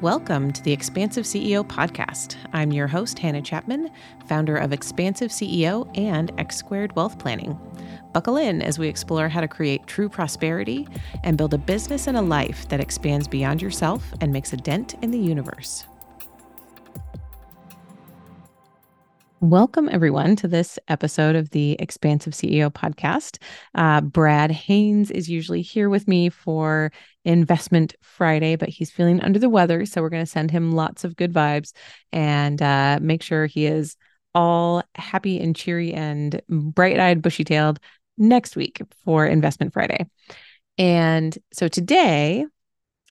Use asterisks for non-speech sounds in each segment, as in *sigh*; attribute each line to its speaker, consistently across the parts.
Speaker 1: Welcome to the Expansive CEO podcast. I'm your host, Hannah Chapman, founder of Expansive CEO and X Squared Wealth Planning. Buckle in as we explore how to create true prosperity and build a business and a life that expands beyond yourself and makes a dent in the universe. Welcome, everyone, to this episode of the Expansive CEO podcast. Uh, Brad Haynes is usually here with me for Investment Friday, but he's feeling under the weather. So we're going to send him lots of good vibes and uh, make sure he is all happy and cheery and bright eyed, bushy tailed next week for Investment Friday. And so today,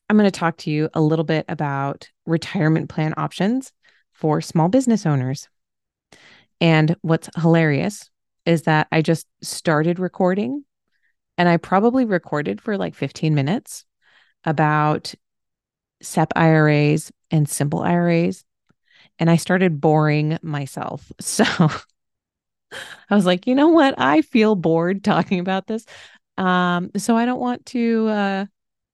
Speaker 1: I'm going to talk to you a little bit about retirement plan options for small business owners. And what's hilarious is that I just started recording and I probably recorded for like 15 minutes about SEP IRAs and simple IRAs. And I started boring myself. *laughs* So I was like, you know what? I feel bored talking about this. Um, so I don't want to uh,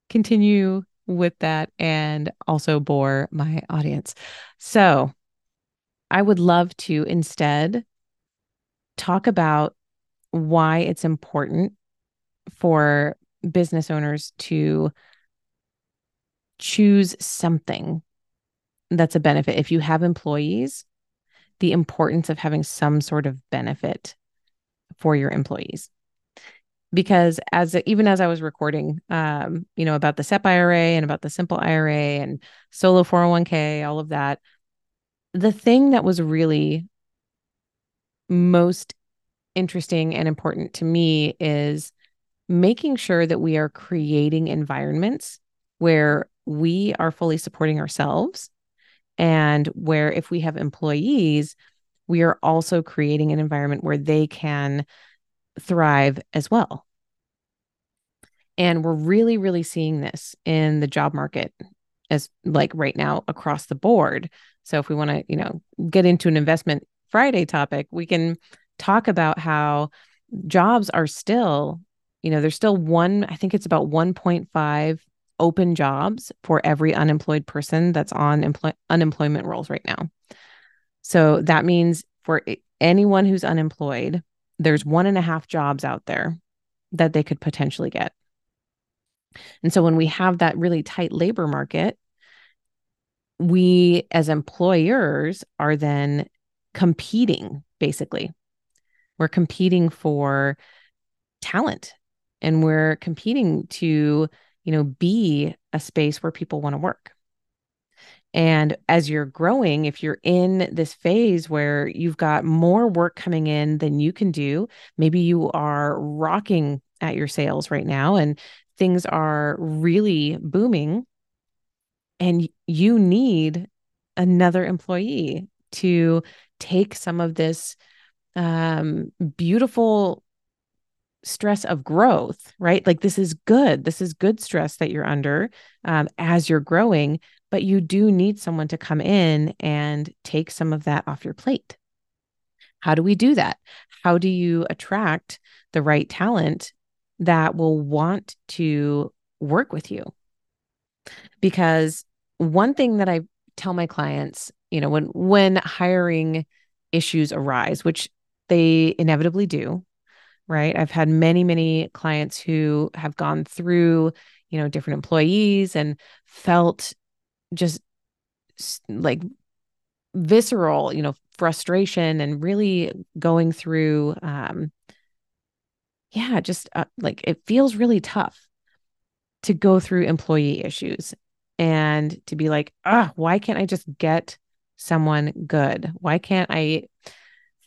Speaker 1: continue with that and also bore my audience. So I would love to instead talk about why it's important for business owners to choose something that's a benefit. If you have employees, the importance of having some sort of benefit for your employees. Because as even as I was recording, um, you know, about the SEP IRA and about the simple IRA and solo 401k, all of that, the thing that was really most interesting and important to me is making sure that we are creating environments where we are fully supporting ourselves and where if we have employees we are also creating an environment where they can thrive as well. And we're really really seeing this in the job market as like right now across the board so if we want to, you know, get into an investment Friday topic, we can talk about how jobs are still, you know, there's still one, I think it's about 1.5 open jobs for every unemployed person that's on employ- unemployment rolls right now. So that means for anyone who's unemployed, there's one and a half jobs out there that they could potentially get. And so when we have that really tight labor market, we as employers are then competing basically. We're competing for talent and we're competing to you know be a space where people want to work. And as you're growing if you're in this phase where you've got more work coming in than you can do maybe you are rocking at your sales right now and things are really booming and you need another employee to take some of this um, beautiful stress of growth, right? Like this is good. This is good stress that you're under um, as you're growing, but you do need someone to come in and take some of that off your plate. How do we do that? How do you attract the right talent that will want to work with you? Because one thing that I tell my clients, you know, when when hiring issues arise, which they inevitably do, right? I've had many, many clients who have gone through, you know, different employees and felt just like visceral, you know, frustration and really going through um yeah, just uh, like it feels really tough to go through employee issues and to be like, ah, why can't I just get someone good? Why can't I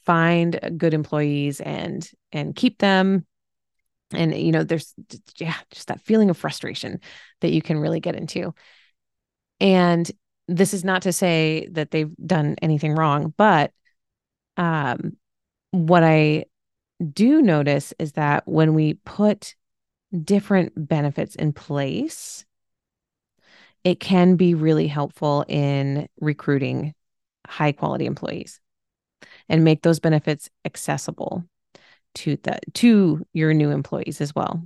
Speaker 1: find good employees and and keep them? And you know, there's yeah, just that feeling of frustration that you can really get into. And this is not to say that they've done anything wrong, but um, what I do notice is that when we put different benefits in place, it can be really helpful in recruiting high quality employees and make those benefits accessible to the to your new employees as well.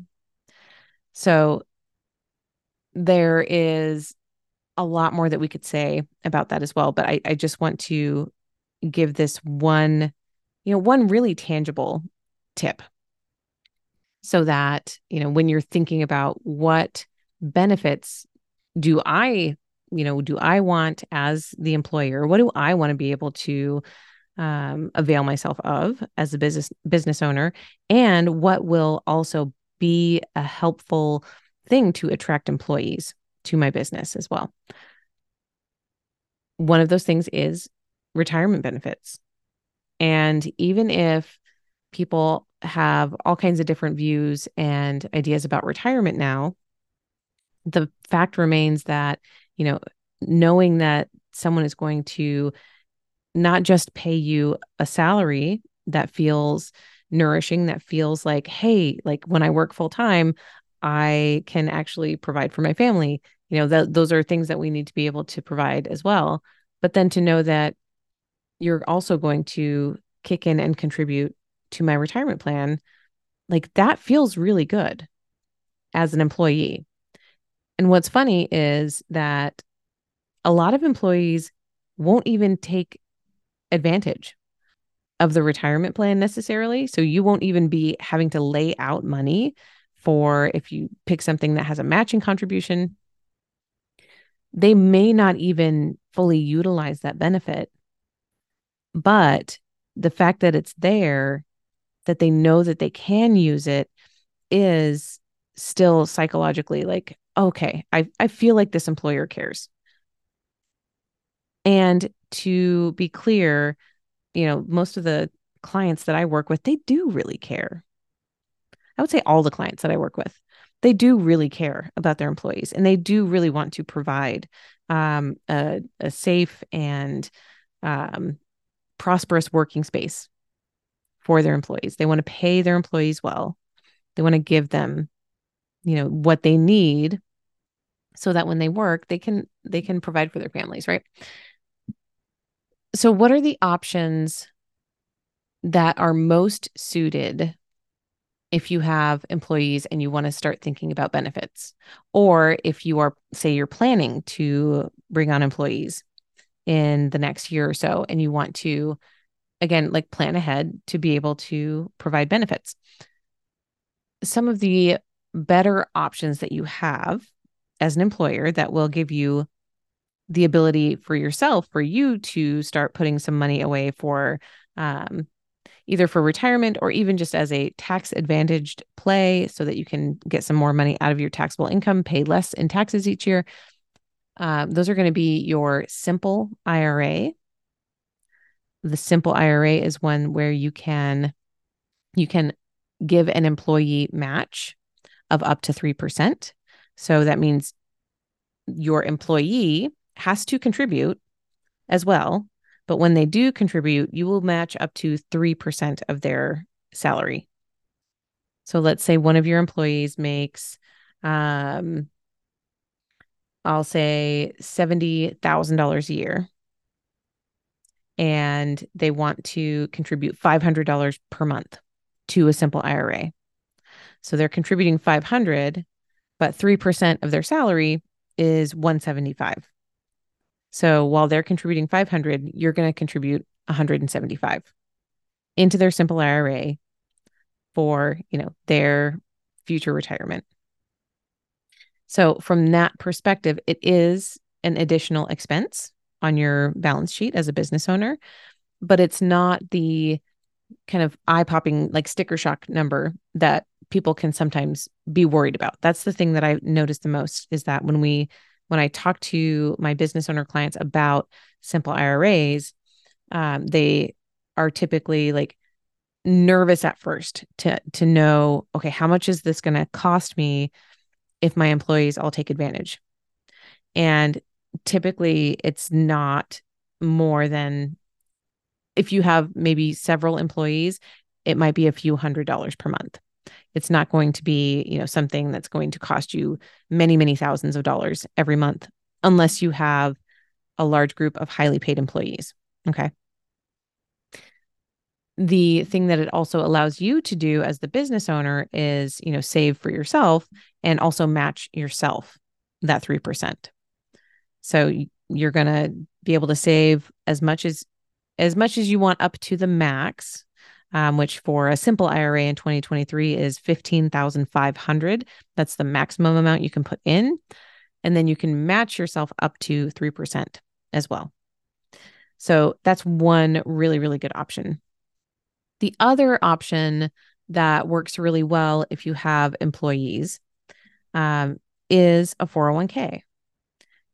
Speaker 1: So there is a lot more that we could say about that as well. But I, I just want to give this one, you know, one really tangible tip so that, you know, when you're thinking about what benefits do I, you know, do I want as the employer? What do I want to be able to um, avail myself of as a business business owner? And what will also be a helpful thing to attract employees to my business as well? One of those things is retirement benefits. And even if people have all kinds of different views and ideas about retirement now, the fact remains that, you know, knowing that someone is going to not just pay you a salary that feels nourishing, that feels like, hey, like when I work full time, I can actually provide for my family. You know, th- those are things that we need to be able to provide as well. But then to know that you're also going to kick in and contribute to my retirement plan, like that feels really good as an employee. And what's funny is that a lot of employees won't even take advantage of the retirement plan necessarily. So you won't even be having to lay out money for if you pick something that has a matching contribution. They may not even fully utilize that benefit. But the fact that it's there that they know that they can use it is still psychologically like okay i i feel like this employer cares and to be clear you know most of the clients that i work with they do really care i would say all the clients that i work with they do really care about their employees and they do really want to provide um, a, a safe and um, prosperous working space for their employees. They want to pay their employees well. They want to give them, you know, what they need so that when they work, they can they can provide for their families, right? So what are the options that are most suited if you have employees and you want to start thinking about benefits or if you are say you're planning to bring on employees in the next year or so and you want to again, like plan ahead to be able to provide benefits. Some of the better options that you have as an employer that will give you the ability for yourself, for you to start putting some money away for um, either for retirement or even just as a tax advantaged play so that you can get some more money out of your taxable income, pay less in taxes each year. Um, those are going to be your simple IRA, the simple IRA is one where you can you can give an employee match of up to 3%. So that means your employee has to contribute as well, but when they do contribute, you will match up to 3% of their salary. So let's say one of your employees makes um I'll say $70,000 a year and they want to contribute $500 per month to a simple IRA. So they're contributing 500, but 3% of their salary is 175. So while they're contributing 500, you're going to contribute 175 into their simple IRA for, you know, their future retirement. So from that perspective, it is an additional expense on your balance sheet as a business owner, but it's not the kind of eye popping like sticker shock number that people can sometimes be worried about. That's the thing that I noticed the most is that when we when I talk to my business owner clients about simple IRAs, um, they are typically like nervous at first to to know okay how much is this going to cost me if my employees all take advantage and typically it's not more than if you have maybe several employees, it might be a few hundred dollars per month. It's not going to be, you know, something that's going to cost you many, many thousands of dollars every month unless you have a large group of highly paid employees. Okay. The thing that it also allows you to do as the business owner is, you know, save for yourself and also match yourself that 3%. So you're going to be able to save as much as as much as you want up to the max, um, which for a simple IRA in 2023 is 15,500. That's the maximum amount you can put in. And then you can match yourself up to 3% as well. So that's one really, really good option. The other option that works really well if you have employees um, is a 401k.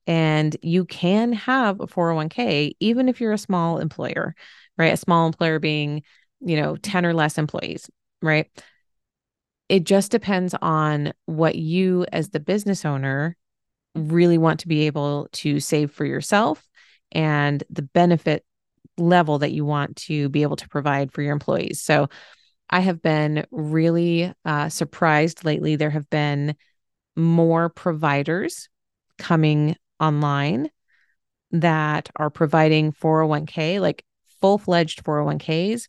Speaker 1: And you can have a 401k even if you're a small employer, right? A small employer being, you know, 10 or less employees, right? It just depends on what you, as the business owner, really want to be able to save for yourself and the benefit level that you want to be able to provide for your employees. So, I have been really uh, surprised lately. There have been more providers coming online that are providing 401k, like full fledged 401ks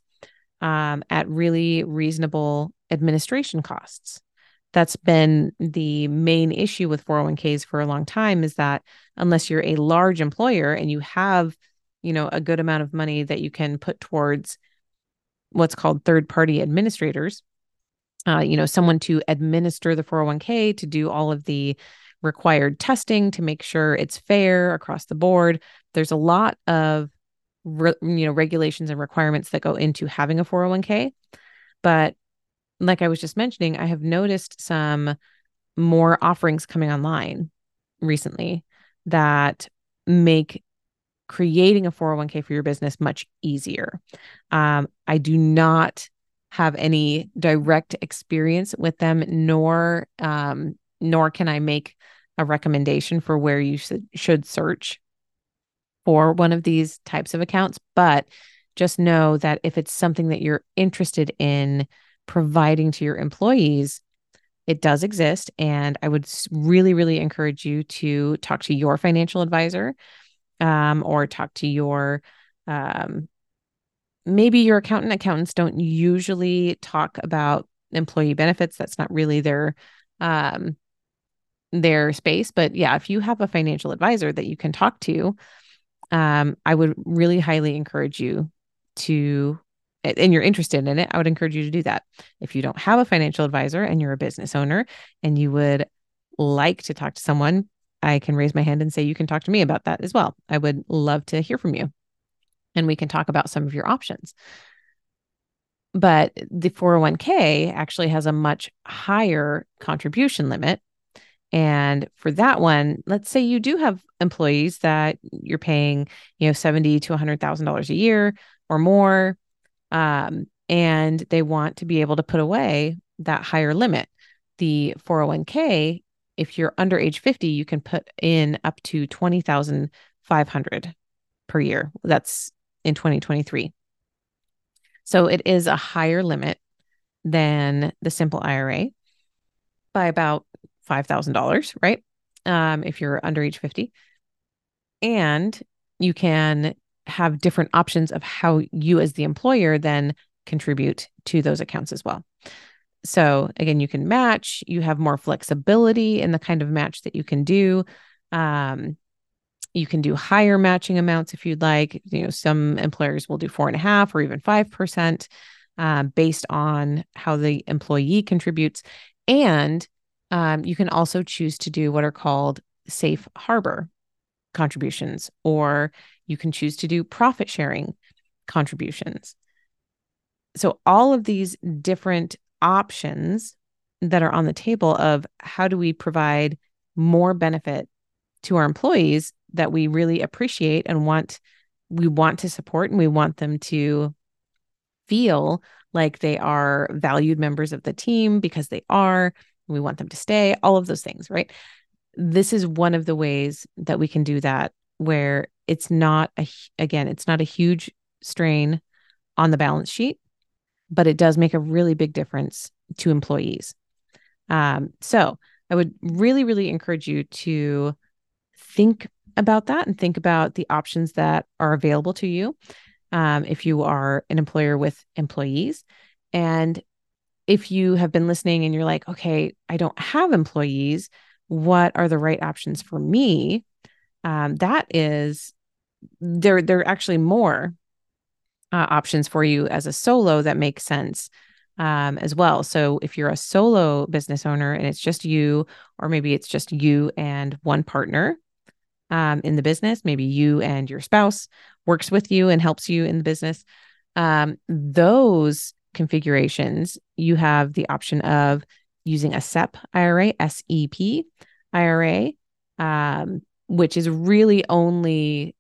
Speaker 1: um, at really reasonable administration costs. That's been the main issue with 401ks for a long time is that unless you're a large employer and you have, you know, a good amount of money that you can put towards what's called third party administrators, uh, you know, someone to administer the 401k, to do all of the required testing to make sure it's fair across the board. There's a lot of re- you know regulations and requirements that go into having a 401k. But like I was just mentioning, I have noticed some more offerings coming online recently that make creating a 401k for your business much easier. Um, I do not have any direct experience with them, nor um, nor can I make a recommendation for where you should, should search for one of these types of accounts. But just know that if it's something that you're interested in providing to your employees, it does exist. And I would really, really encourage you to talk to your financial advisor um, or talk to your um, maybe your accountant. Accountants don't usually talk about employee benefits. That's not really their um, their space. But yeah, if you have a financial advisor that you can talk to, um, I would really highly encourage you to, and you're interested in it, I would encourage you to do that. If you don't have a financial advisor and you're a business owner and you would like to talk to someone, I can raise my hand and say you can talk to me about that as well. I would love to hear from you and we can talk about some of your options. But the 401k actually has a much higher contribution limit and for that one, let's say you do have employees that you're paying, you know, seventy to hundred thousand dollars a year or more, um, and they want to be able to put away that higher limit. The 401k, if you're under age 50, you can put in up to 20,500 per year. That's in 2023. So it is a higher limit than the simple IRA by about $5,000, right? Um, if you're under age 50. And you can have different options of how you, as the employer, then contribute to those accounts as well. So, again, you can match, you have more flexibility in the kind of match that you can do. Um, you can do higher matching amounts if you'd like. You know, some employers will do four and a half or even 5% uh, based on how the employee contributes. And um, you can also choose to do what are called safe harbor contributions, or you can choose to do profit sharing contributions. So, all of these different options that are on the table of how do we provide more benefit to our employees that we really appreciate and want we want to support and we want them to feel like they are valued members of the team because they are we want them to stay, all of those things, right? This is one of the ways that we can do that where it's not a again, it's not a huge strain on the balance sheet, but it does make a really big difference to employees. Um, so I would really, really encourage you to think about that and think about the options that are available to you um, if you are an employer with employees and if you have been listening and you're like, okay, I don't have employees, what are the right options for me? um, that is there there are actually more uh, options for you as a solo that make sense um, as well. So if you're a solo business owner and it's just you, or maybe it's just you and one partner um, in the business, maybe you and your spouse works with you and helps you in the business. Um, those configurations, you have the option of using a SEP IRA, SEP IRA, um, which is really only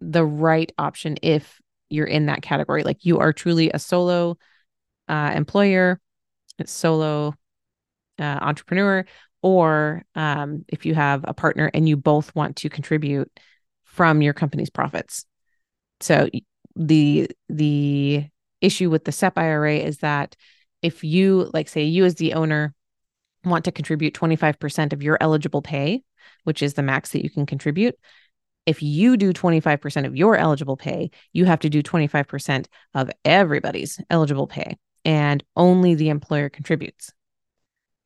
Speaker 1: the right option if you're in that category. Like you are truly a solo uh, employer, solo uh, entrepreneur, or um, if you have a partner and you both want to contribute from your company's profits. So the the issue with the SEP IRA is that if you like say you as the owner want to contribute 25% of your eligible pay, which is the max that you can contribute, if you do 25% of your eligible pay, you have to do 25% of everybody's eligible pay, and only the employer contributes.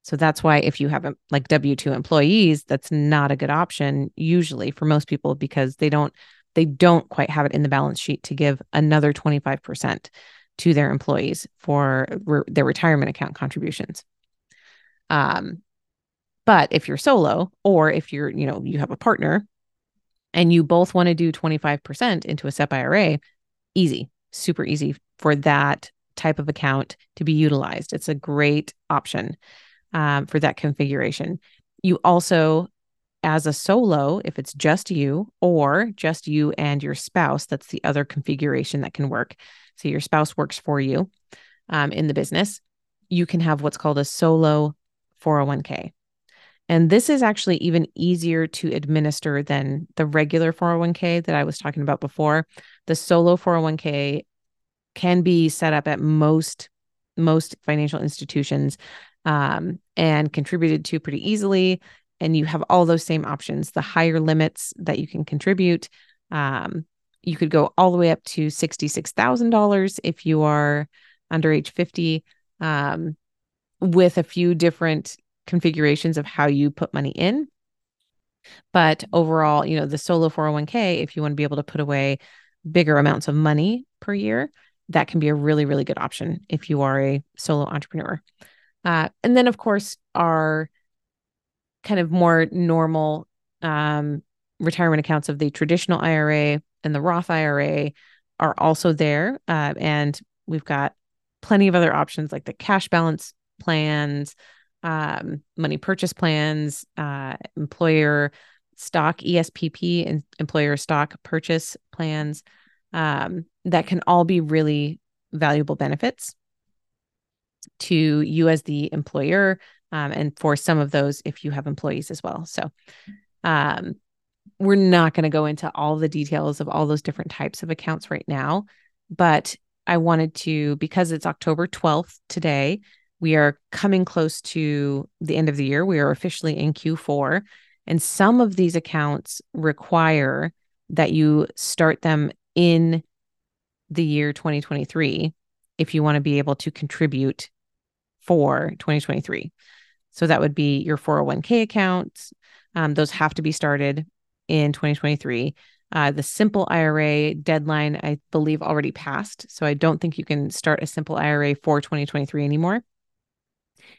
Speaker 1: So that's why if you have a, like W 2 employees, that's not a good option usually for most people because they don't they don't quite have it in the balance sheet to give another 25% to their employees for re- their retirement account contributions. Um, but if you're solo or if you're, you know, you have a partner and you both want to do 25% into a SEP IRA, easy, super easy for that type of account to be utilized. It's a great option um, for that configuration. You also, as a solo, if it's just you or just you and your spouse, that's the other configuration that can work. So your spouse works for you um, in the business. You can have what's called a solo 401k. And this is actually even easier to administer than the regular 401k that I was talking about before. The solo 401k can be set up at most most financial institutions um, and contributed to pretty easily. And you have all those same options. The higher limits that you can contribute, um, you could go all the way up to sixty-six thousand dollars if you are under age fifty, um, with a few different configurations of how you put money in. But overall, you know, the solo 401k, if you want to be able to put away bigger amounts of money per year, that can be a really, really good option if you are a solo entrepreneur. Uh, and then, of course, our kind of more normal um, retirement accounts of the traditional IRA and the Roth IRA are also there. Uh, and we've got plenty of other options like the cash balance plans, um, money purchase plans, uh, employer stock ESPP and employer stock purchase plans um, that can all be really valuable benefits to you as the employer um, and for some of those if you have employees as well so um, we're not going to go into all the details of all those different types of accounts right now but i wanted to because it's october 12th today we are coming close to the end of the year. We are officially in Q4. And some of these accounts require that you start them in the year 2023 if you want to be able to contribute for 2023. So that would be your 401k accounts. Um, those have to be started in 2023. Uh, the simple IRA deadline, I believe, already passed. So I don't think you can start a simple IRA for 2023 anymore.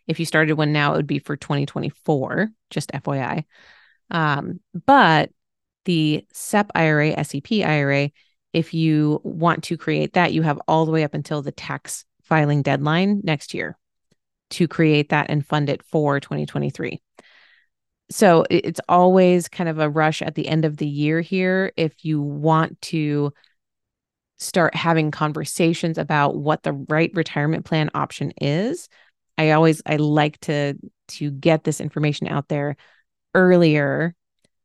Speaker 1: If you started one now, it would be for 2024, just FYI. Um, but the SEP IRA, SEP IRA, if you want to create that, you have all the way up until the tax filing deadline next year to create that and fund it for 2023. So it's always kind of a rush at the end of the year here if you want to start having conversations about what the right retirement plan option is I always I like to to get this information out there earlier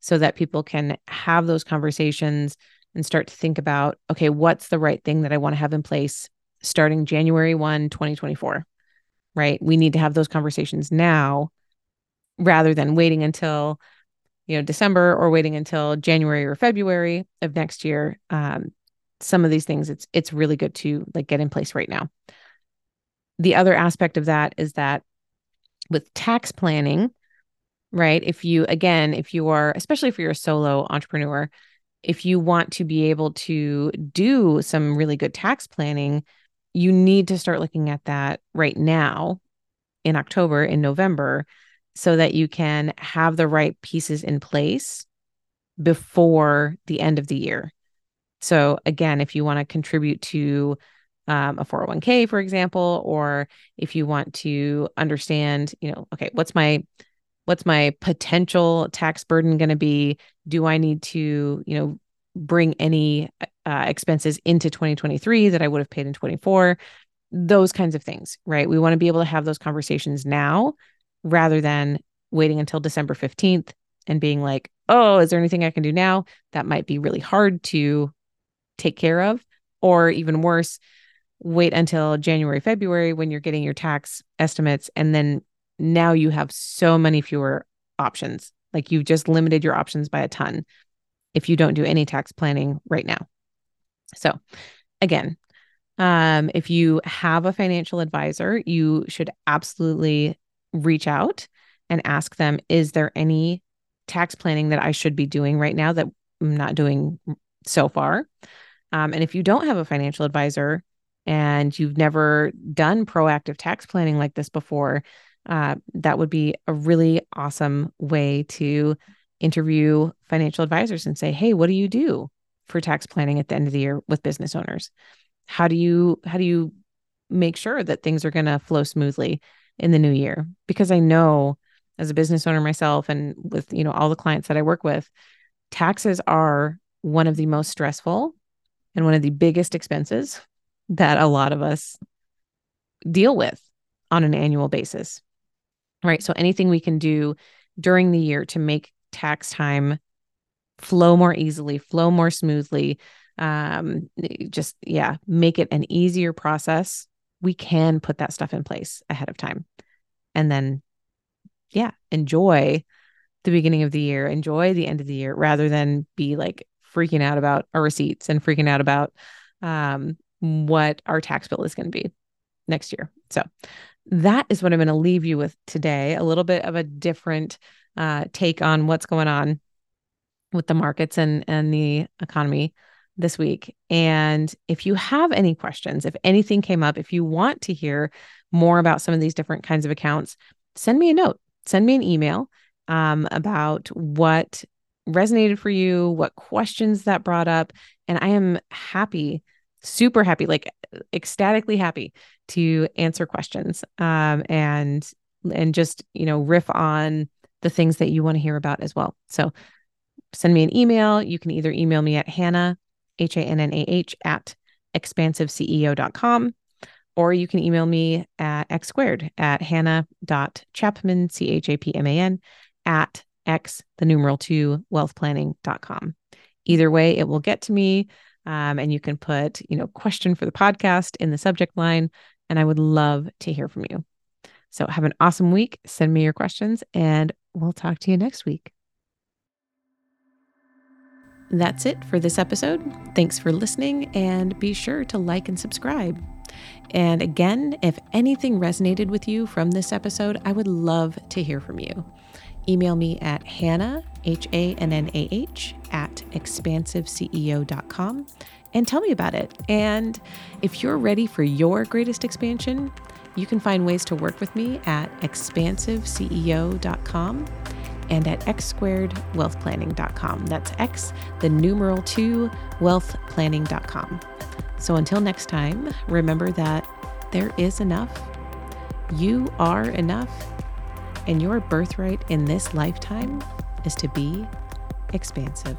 Speaker 1: so that people can have those conversations and start to think about okay, what's the right thing that I want to have in place starting January 1, 2024. Right? We need to have those conversations now rather than waiting until you know December or waiting until January or February of next year. Um, some of these things it's it's really good to like get in place right now the other aspect of that is that with tax planning, right? If you, again, if you are, especially if you're a solo entrepreneur, if you want to be able to do some really good tax planning, you need to start looking at that right now in October, in November, so that you can have the right pieces in place before the end of the year. So, again, if you want to contribute to um, a 401k, for example, or if you want to understand, you know, okay, what's my what's my potential tax burden going to be? Do I need to, you know, bring any uh, expenses into 2023 that I would have paid in 24? Those kinds of things, right? We want to be able to have those conversations now rather than waiting until December 15th and being like, oh, is there anything I can do now? That might be really hard to take care of. Or even worse, wait until January, February when you're getting your tax estimates. And then now you have so many fewer options. Like you've just limited your options by a ton if you don't do any tax planning right now. So, again, um, if you have a financial advisor, you should absolutely reach out and ask them Is there any tax planning that I should be doing right now that I'm not doing so far? Um, and if you don't have a financial advisor and you've never done proactive tax planning like this before, uh, that would be a really awesome way to interview financial advisors and say, "Hey, what do you do for tax planning at the end of the year with business owners? How do you how do you make sure that things are going to flow smoothly in the new year?" Because I know as a business owner myself and with, you know, all the clients that I work with, taxes are one of the most stressful and one of the biggest expenses that a lot of us deal with on an annual basis. Right? So anything we can do during the year to make tax time flow more easily, flow more smoothly, um, just, yeah, make it an easier process. We can put that stuff in place ahead of time. And then, yeah, enjoy the beginning of the year, enjoy the end of the year rather than be like freaking out about our receipts and freaking out about um, what our tax bill is going to be next year. So that is what I'm going to leave you with today a little bit of a different uh, take on what's going on with the markets and and the economy this week. And if you have any questions, if anything came up, if you want to hear more about some of these different kinds of accounts, send me a note, send me an email um, about what resonated for you, what questions that brought up. And I am happy, super happy, like ecstatically happy to answer questions um, and and just you know riff on the things that you want to hear about as well. So send me an email. You can either email me at Hannah, H A N N A H, at expansiveceo.com, or you can email me at x squared at hannah.chapman, C H A P M A N, at x, the numeral two, wealthplanning.com. Either way, it will get to me. Um, and you can put, you know, question for the podcast in the subject line. And I would love to hear from you. So have an awesome week. Send me your questions and we'll talk to you next week. That's it for this episode. Thanks for listening and be sure to like and subscribe. And again, if anything resonated with you from this episode, I would love to hear from you. Email me at Hannah, H A N N A H, at expansiveceo.com and tell me about it. And if you're ready for your greatest expansion, you can find ways to work with me at expansiveceo.com and at x squared wealthplanning.com. That's X, the numeral two, wealthplanning.com. So until next time, remember that there is enough. You are enough. And your birthright in this lifetime is to be expansive.